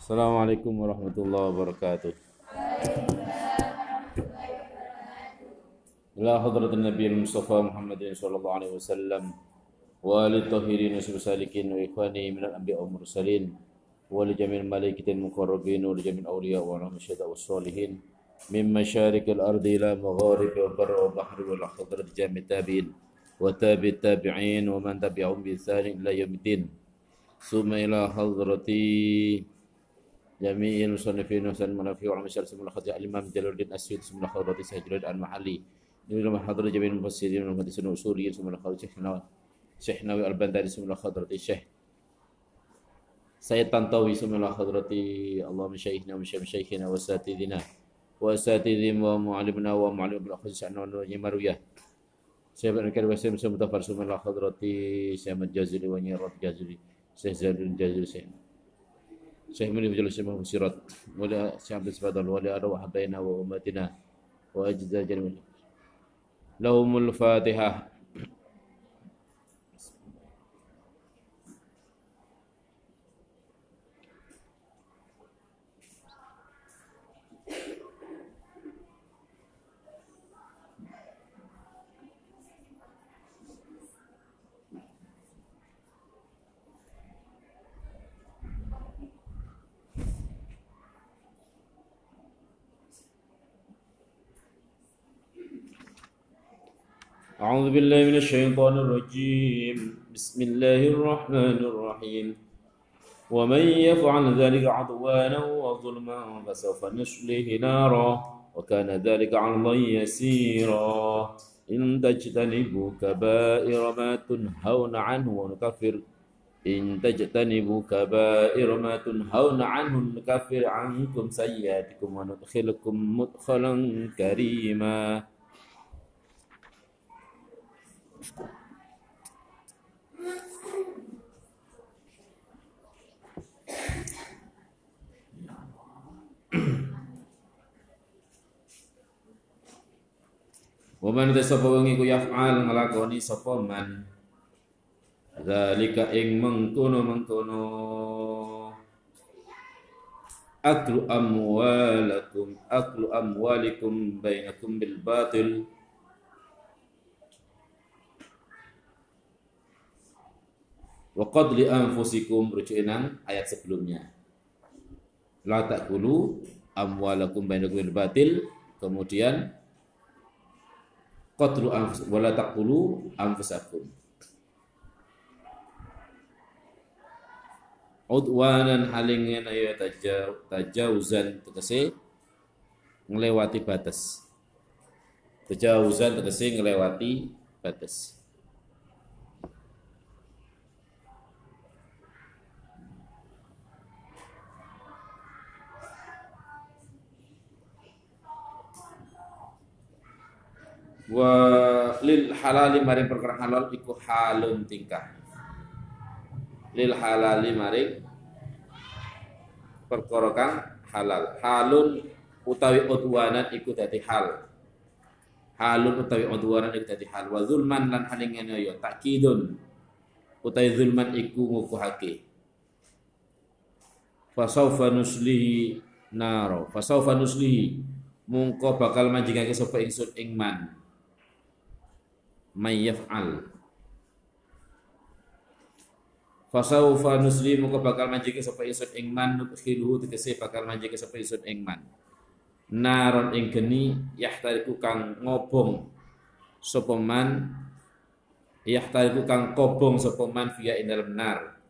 Assalamualaikum warahmatullahi wabarakatuh. إلى حضرة النبي المصطفى محمد صلى الله عليه وسلم وآل الطاهرين والسالكين وإخوانه من الأنبياء والمرسلين ولجميع الملائكة المقربين ولجميع الأولياء الشهداء والصالحين من مشارق الأرض إلى مغارب والبر والبحر والحضرة جامع التابعين وتابع التابعين ومن تبعهم بإحسان إلى يوم الدين ثم إلى حضرة جميع المصنفين وسلم على في وعلى مشارك سمو الخطيئة الإمام جلال الدين السيد سمو الخضرة سيد جلال المحلي نريد حضرة جميع المفسرين والمهندسين والأصوليين سمو الخضرة شيخنا شيخنا البندري سمو الخضرة الشيخ سيد طنطاوي سمو الخضرة اللهم شيخنا ومشيخ شيخنا وأساتذنا وأساتذهم ومعلمنا ومعلم ابن الأخوة شعنا ونجمروية سيد الكريم وسيد متفر سمو الخضرة سيد الجازلي ونيرات جازلي Syekh Zainuddin Jazil Syekh Syekh Munif Jalil Syekh Muhammad Sirat Wali Syekh Abdul Fadal Wali Arwah Baina wa Umatina wa Ajza Jamilah Lahumul Fatihah أعوذ بالله من الشيطان الرجيم. بسم الله الرحمن الرحيم. ومن يفعل ذلك عدوانا وظلما فسوف نصليه نارا وكان ذلك على الله يسيرا. إن تجتنبوا كبائر ما تنهون عنه ونكفر. إن تجتنبوا كبائر ما تنهون عنه نكفر عنكم سيئاتكم وندخلكم مدخلا كريما. Waman te sapa wengi ku yaf'al nglakoni sapa man? Zalika ing mengkono mengkono aklu amwalakum aklu amwalikum bainakum bil batil. Wa qadli anfusikum rujukan ayat sebelumnya. La takulu amwalakum bainakum bil batil. Kemudian qatlu anfus wala taqulu anfusakum. Udwanan halingin ayo tajawuzan tegese ngelewati batas. Tajawuzan tegese ngelewati batas wa lil halali maring perkara halal iku halun tingkah. Lil halali maring perkara kang halal. Halun utawi udwanan iku dadi hal. Halun utawi udwanan iku dadi hal. Wa zulman lan haling ngene ya takkidun utawi zulman iku ngukuhake. Fasaufa nuslihi naro. Fasaufa nuslihi. Mungko bakal manjingake sapa ingsun ing man may yaf'al. Fasawfa nuslimu ko bakal manjiki sapa isun ing man nudkhiluhu tegese bakal manjiki sapa isun ing man. Naron ing geni yahtariku kang ngobong sapa man yahtariku kang kobong sapa man via ing nar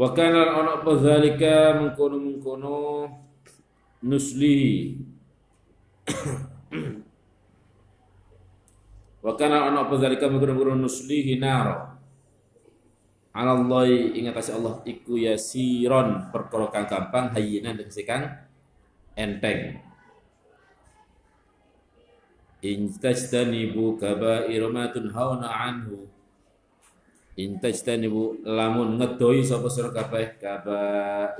Wa kana ana apa zalika mengkono-mengkono nusli. Wa kana ana apa zalika mengkono-mengkono nusli hinaro. Ala Allah ingat kasih Allah iku yasiron perkara kang gampang hayyinan tegese kang enteng. In tajtanibu kaba'ir ma anhu intajtanibu lamun ngedoi sapa sira kabeh kaba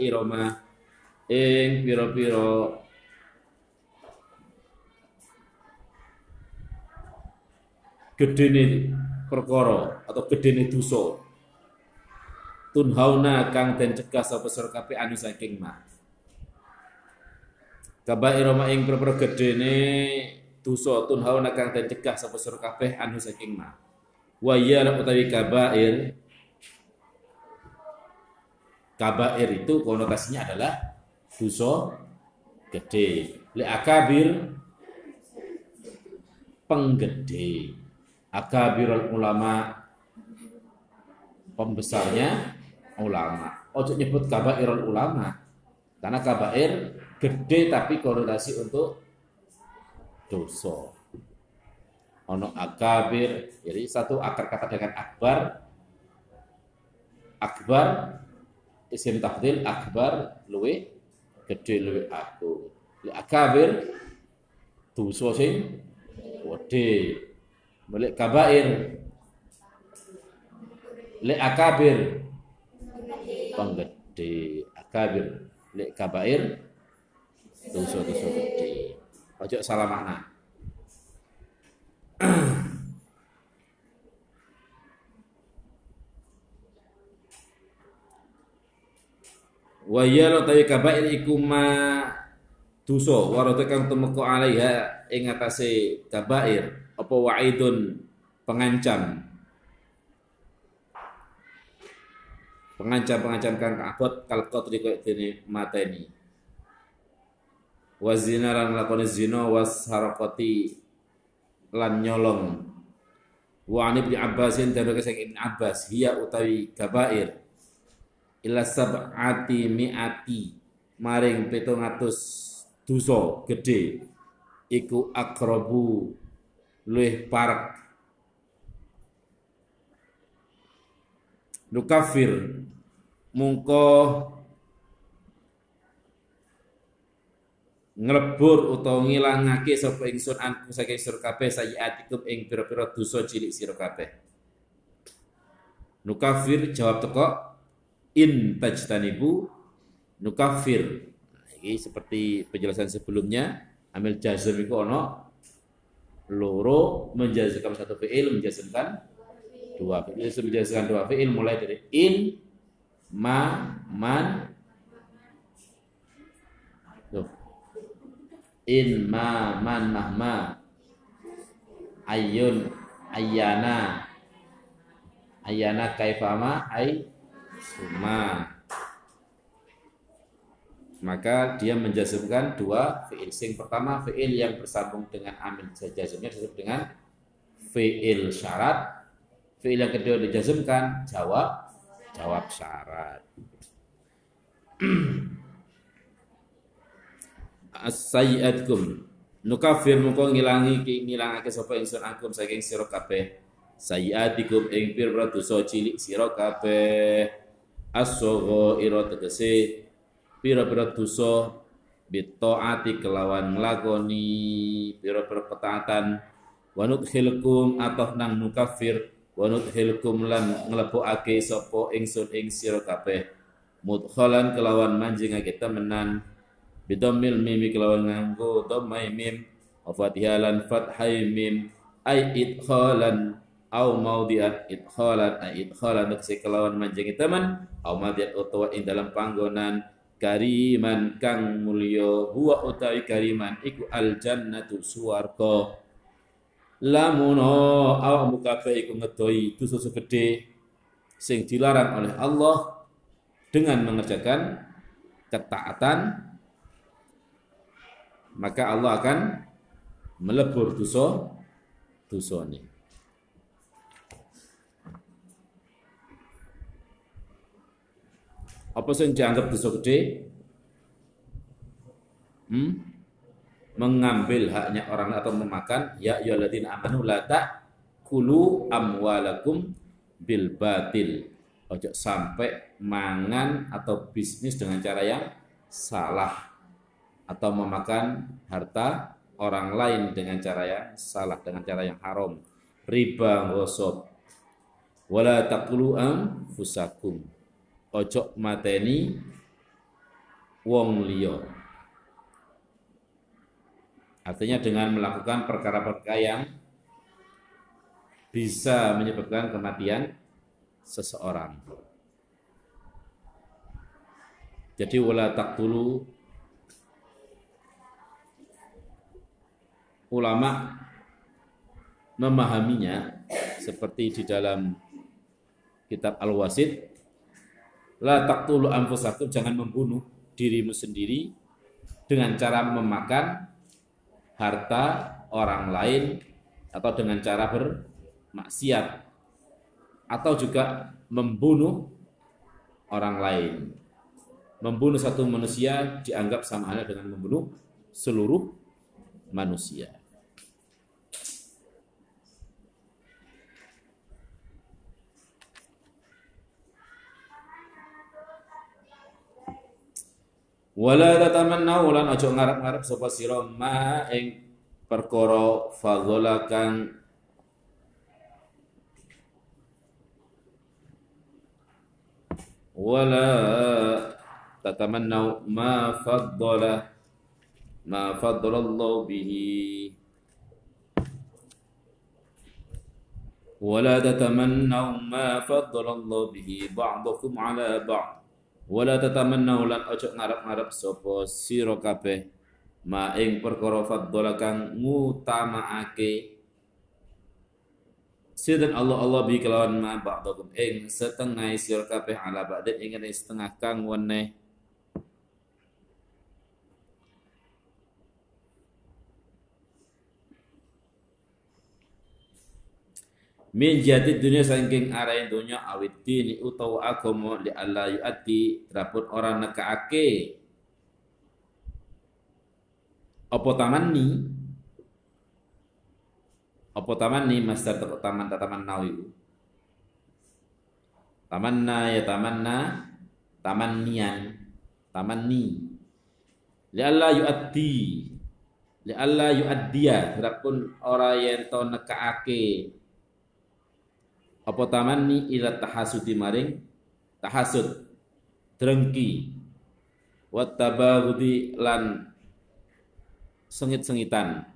iroma ing piro piro gedene perkoro atau gedene dosa. Tunhauna kang den cegah sapa sira kabeh anu saking mah kaba iroma ing perkara gedene dosa tunhauna kang den cegah sapa sira kabeh anu saking ma wa ya utawi kabair. Kabair itu konotasinya adalah dosa gede. Li akabir penggede. Akabirul ulama pembesarnya ulama. Ojo nyebut kabairul ulama. Karena kabair gede tapi konotasi untuk dosa ono akabir jadi satu akar kata dengan akbar akbar isim tafdil akbar luwe gede luwe aku li akabir dosa sing gede Balik kabair. Le akabir. Penggede. Akabir. Le kabair. Dosa-dosa gede. Ojo salah makna. Wa ya tawi kabair iku ma dosa warata kang tumeka alaiha ing atase kabair apa wa'idun pengancam. Pengancam-pengancam kang abot kal qatri koyo dene mateni. Wa zina lan lakone zina was harakati lan nyolong. Wa ani ibn Abbasin dari kesek Ibn Abbas hiya utawi kabair ila sab'ati mi'ati maring 700 dosa gede iku akrabu luih parek. Nukafir mungko nglebur utawa ngilangake sapa ingsun anku saking sira kabeh sayiatikum ing pira-pira dosa cilik sira kabeh. Nukafir jawab teko in tajtanibu nukafir. Ini seperti penjelasan sebelumnya amil jazm itu ono loro menjazmkan satu fi'il menjazmkan dua fi'il. Menjazmkan dua fi'il mulai dari in ma man in ma man mahma ayun ayana ayana kaifama ay suma maka dia menjazmkan dua fiil. Sing pertama fiil yang bersambung dengan amin jazmnya disebut dengan fiil syarat. Fiil yang kedua dijazmkan jawab jawab syarat. As-sayyi'atkum nukafir muka ngilangi ngilangake sapa ingsun akum saking sira kabeh. Sayyi'atikum ing pira dosa cilik sira kabeh. As-saghaira tegese pira-pira dosa bitaati kelawan nglakoni pira-pira ketaatan wa nudkhilkum atau nang nukafir wa nudkhilkum lan nglebokake sapa ingsun ing sira kabeh. Mudkhalan kelawan manjingake temenan bidammil mimi kelawan nganggo dhammai mim. Wa fatihalan fathai mim. Ai idkhalan au maudiat idkhalan ai idkhalan. Kelawan manjingi teman au maudiat utawa ing dalam panggonan. Kariman kang mulya huwa utawi kariman iku al jannatu suwarga. Lamun awakmu kabeh iku ngedoi dosa segede sing dilarang oleh Allah dengan mengerjakan ketaatan maka Allah akan melebur dosa dosa ini. Apa sing dianggap dosa gede? Hmm? Mengambil haknya orang atau memakan ya ayyuhalladzina amanu la kulu amwalakum bil batil. Ojo sampai mangan atau bisnis dengan cara yang salah atau memakan harta orang lain dengan cara yang salah dengan cara yang haram riba ghosab wala taqulu fusakum ojo mateni wong liya. Artinya dengan melakukan perkara-perkara yang bisa menyebabkan kematian seseorang. Jadi wala taqtulu ulama memahaminya seperti di dalam kitab Al-Wasid la taqtulu anfusakum jangan membunuh dirimu sendiri dengan cara memakan harta orang lain atau dengan cara bermaksiat atau juga membunuh orang lain. Membunuh satu manusia dianggap sama halnya dengan membunuh seluruh manusia. Wala tatamannau lan aja ngarep-ngarep sapa sira ma ing perkara fadhala kang wala tatamannau ma faddala ma faddala Allah bihi ولا تتمنوا ما فضل الله به بعضكم على بعض wala tatamannahu lan ojo ngarep-ngarep sapa sira kabeh. Ma ing perkara faddala kang ngutamaake Sidan Allah Allah bi kelawan ma ba'dakum. Ing setengah sira kabeh ala ba'din ing setengah kang weneh min jati dunia saking arai dunia awit dini utawa agama li Allah yuati terapun orang nekaake. Apa tamanni? Apa tamanni? Master taman taman nawi tamanna ya tamanna tamannian tamanni. Li Allah yuati li Allah yuaddiya. Terapun orang yang to nekaake apa tamanni ila tahasudi maring tahasud? Drengki. Wa tabaghudi lan sengit-sengitan.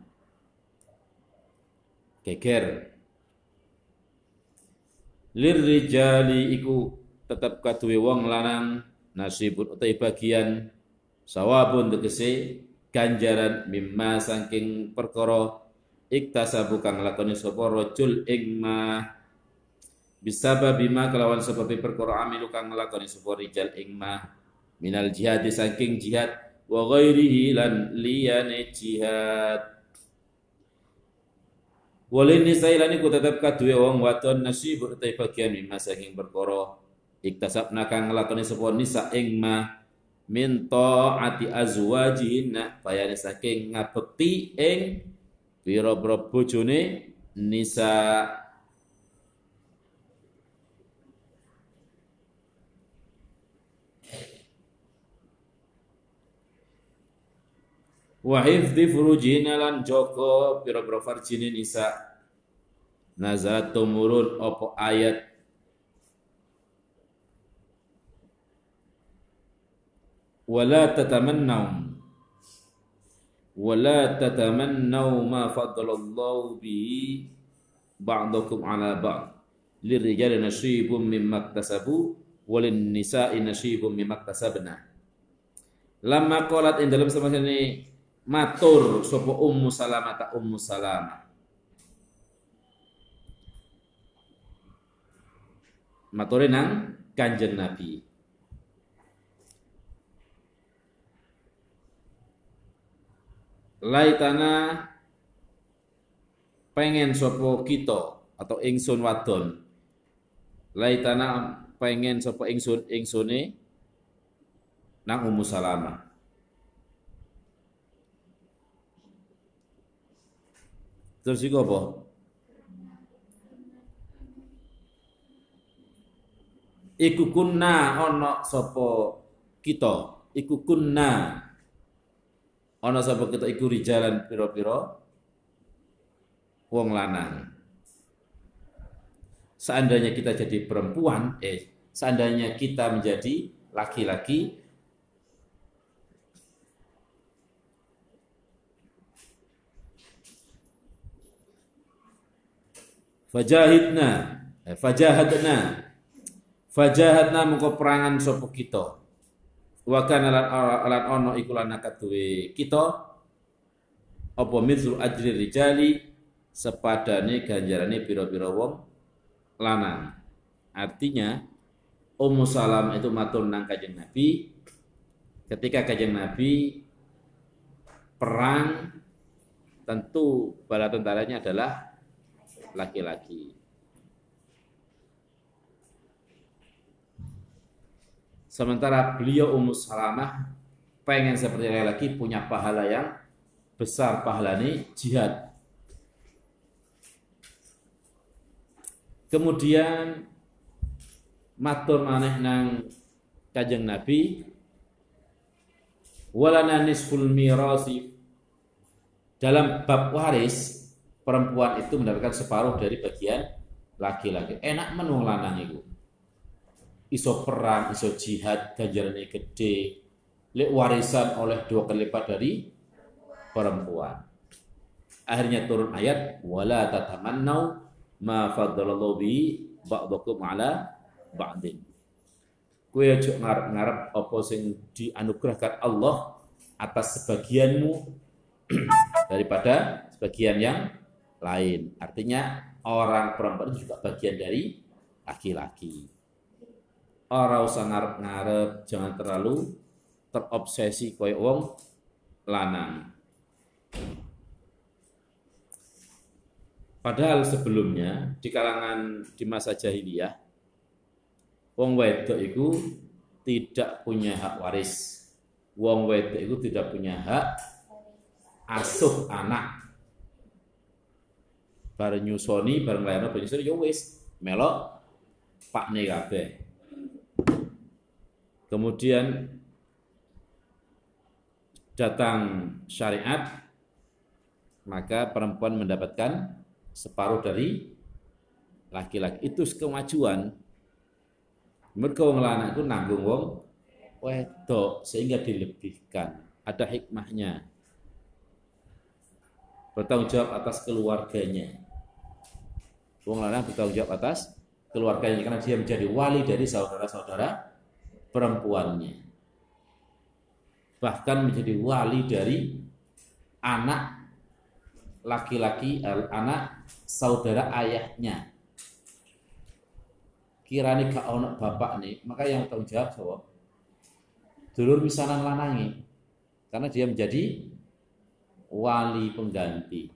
Geger. Lir rijali iku tetep kaduwe wong lanang nasibun utai bagian sawabun tegese ganjaran mimma saking perkara iktasabu kang lakoni sapa rajul ing mah bisaba bima kelawan sebab perkara amilu kang nglakoni sapa rijal ing minal jihad saking jihad wa ghairihi lan liyane jihad. Walin nisai lan iku tetep kaduwe wong wadon nasib utai bagian mimma saking perkara. Iktasabna kang nglakoni sapa nisa ing mah min taati azwajihinna bayane saking ngabekti ing pira-pira bojone nisa wa hifdhi furujina lan joko pira-pira farjine nisa. Nazalat tumurun opo ayat. Wala tatamannau. Wala tatamannau ma faddalallahu bihi ba'dakum ala ba'd. Lirijali nasibum mimma iktasabu walin nisa'i nasibum mimma iktasabna. Lamma qalat matur sapa Ummu Salamah ta Ummu Salamah. Matore nang Kanjeng Nabi. Laitana pengen sopo kita atau ingsun wadon. Laitana pengen sopo ingsun ingsune nang Ummu Salamah Terus iku apa? Iku kunna ana sapa kita, iku kunna ana sapa kita iku rijalan pira-pira wong lanang. Seandainya kita jadi perempuan, eh seandainya kita menjadi laki-laki, Fajahidna, eh, fajahadna. Fajahadna mengko perangan sapa kita. Wa kana lan ono iku lan kaduwe kita apa mithlu ajri rijali sepadane ganjarane pira-pira wong lanang. Artinya Ummu Salam itu matur nang Kanjeng Nabi ketika Kanjeng Nabi perang tentu bala tentaranya adalah laki-laki. Sementara beliau Ummu Salamah pengen seperti laki-laki punya pahala yang besar pahala ini jihad. Kemudian matur maneh nang Kanjeng Nabi walana nisful mirasi dalam bab waris perempuan itu mendapatkan separuh dari bagian laki-laki. Enak menung lanang itu iso perang, iso jihad, ganjarannya gede, lek warisan oleh dua kali lipat dari perempuan. Akhirnya turun ayat wala tatamannau ma faddalallahu bi ba'dakum ala ba'din. Kue aja ngarep-ngarep apa sing dianugerahkan Allah atas sebagianmu daripada sebagian yang lain. Artinya orang perempuan itu juga bagian dari laki-laki ora usah ngarep-ngarep, jangan terlalu terobsesi koyo wong lanang. Padahal sebelumnya di kalangan di masa jahiliyah wong wedok itu tidak punya hak waris. Wong wedok itu tidak punya hak asuh anak. Bareng nyusoni, bareng layano, bareng nyusoni, ya wis melok pak kabeh. Kemudian datang syariat, maka perempuan mendapatkan separuh dari laki-laki. Itu kemajuan. Mereka wong lanang itu nanggung wong wedok sehingga dilebihkan. Ada hikmahnya. Bertanggung jawab atas keluarganya. Wong lanang bertanggung jawab atas keluarganya karena dia menjadi wali dari saudara-saudara perempuannya. Bahkan menjadi wali dari anak laki-laki, anak saudara ayahnya. Kirani gak ono bapak nih, maka yang tanggung jawab sapa? Dulur misanan lanangi. Karena dia menjadi wali pengganti.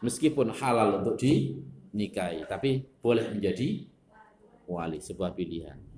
Meskipun halal untuk dinikahi, tapi boleh menjadi wali, sebuah pilihan.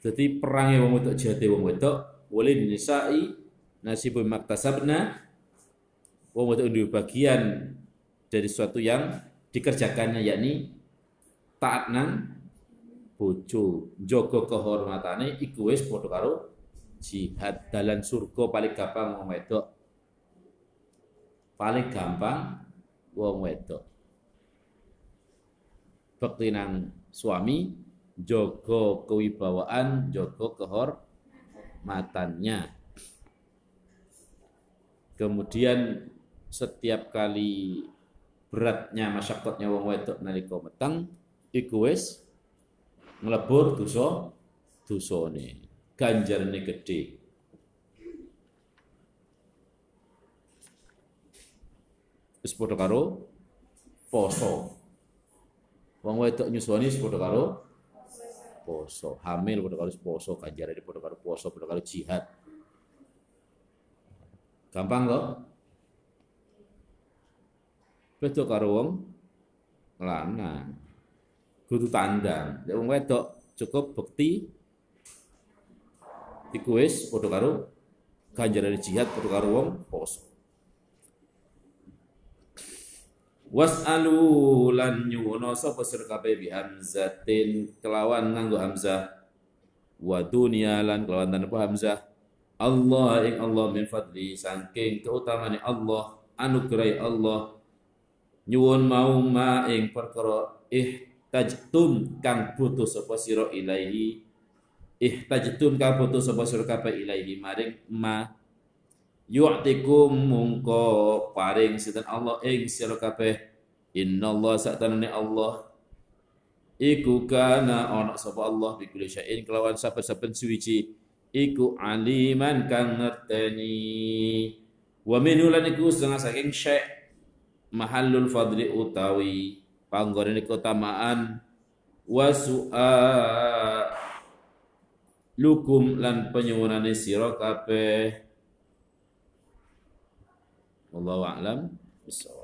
Jadi perangnya wong wedok jihate wong wedok boleh dinisai nasibul maktasabna wong wedok bagian dari sesuatu yang dikerjakannya yakni taat nang bojo jaga kehormatane iku wis padha jihad. Dalan surga paling gampang wong wedok. Paling gampang wong wedok. Bakti nang suami jogo kewibawaan, jogo kehormatannya. Kemudian setiap kali beratnya masyarakatnya wong wedok nalika meteng iku wis nglebur dosa dosane. Ganjarane gede wis padha karo poso. Wong wedok nyusoni wis padha poso hamil padha karo poso ganjarane padha karo poso padha karo jihad. Gampang kok beda karo wong lanang. Kudu tandang nek wong wedok cukup bukti iku wis padha karo ganjarane jihad padha karo poso was'alu lan nyuwono sapa sira kabeh bi hamzatin kelawan nganggo hamzah. Wa dunya lan kelawan tanpa hamzah. Allah ing Allah min fadli saking keutamane Allah anugerai Allah. Nyuwun mau ma ing perkara ihtajtum kang butuh sapa sira ilaihi. Ihtajtum kang butuh sapa sira kabeh ilaihi maring ma yu'tikum mungko paring sinten Allah ing sira kabeh. Innallaha satanane Allah. Iku kana ana sapa Allah bi kulli syai'in kelawan saben-saben suwiji. Iku aliman kang ngerteni. Wa minhu lan iku setengah saking syai' mahallul fadli utawi panggone keutamaan wa lukum lan penyuwunane sira kabeh Wallahu a'lam bishawab.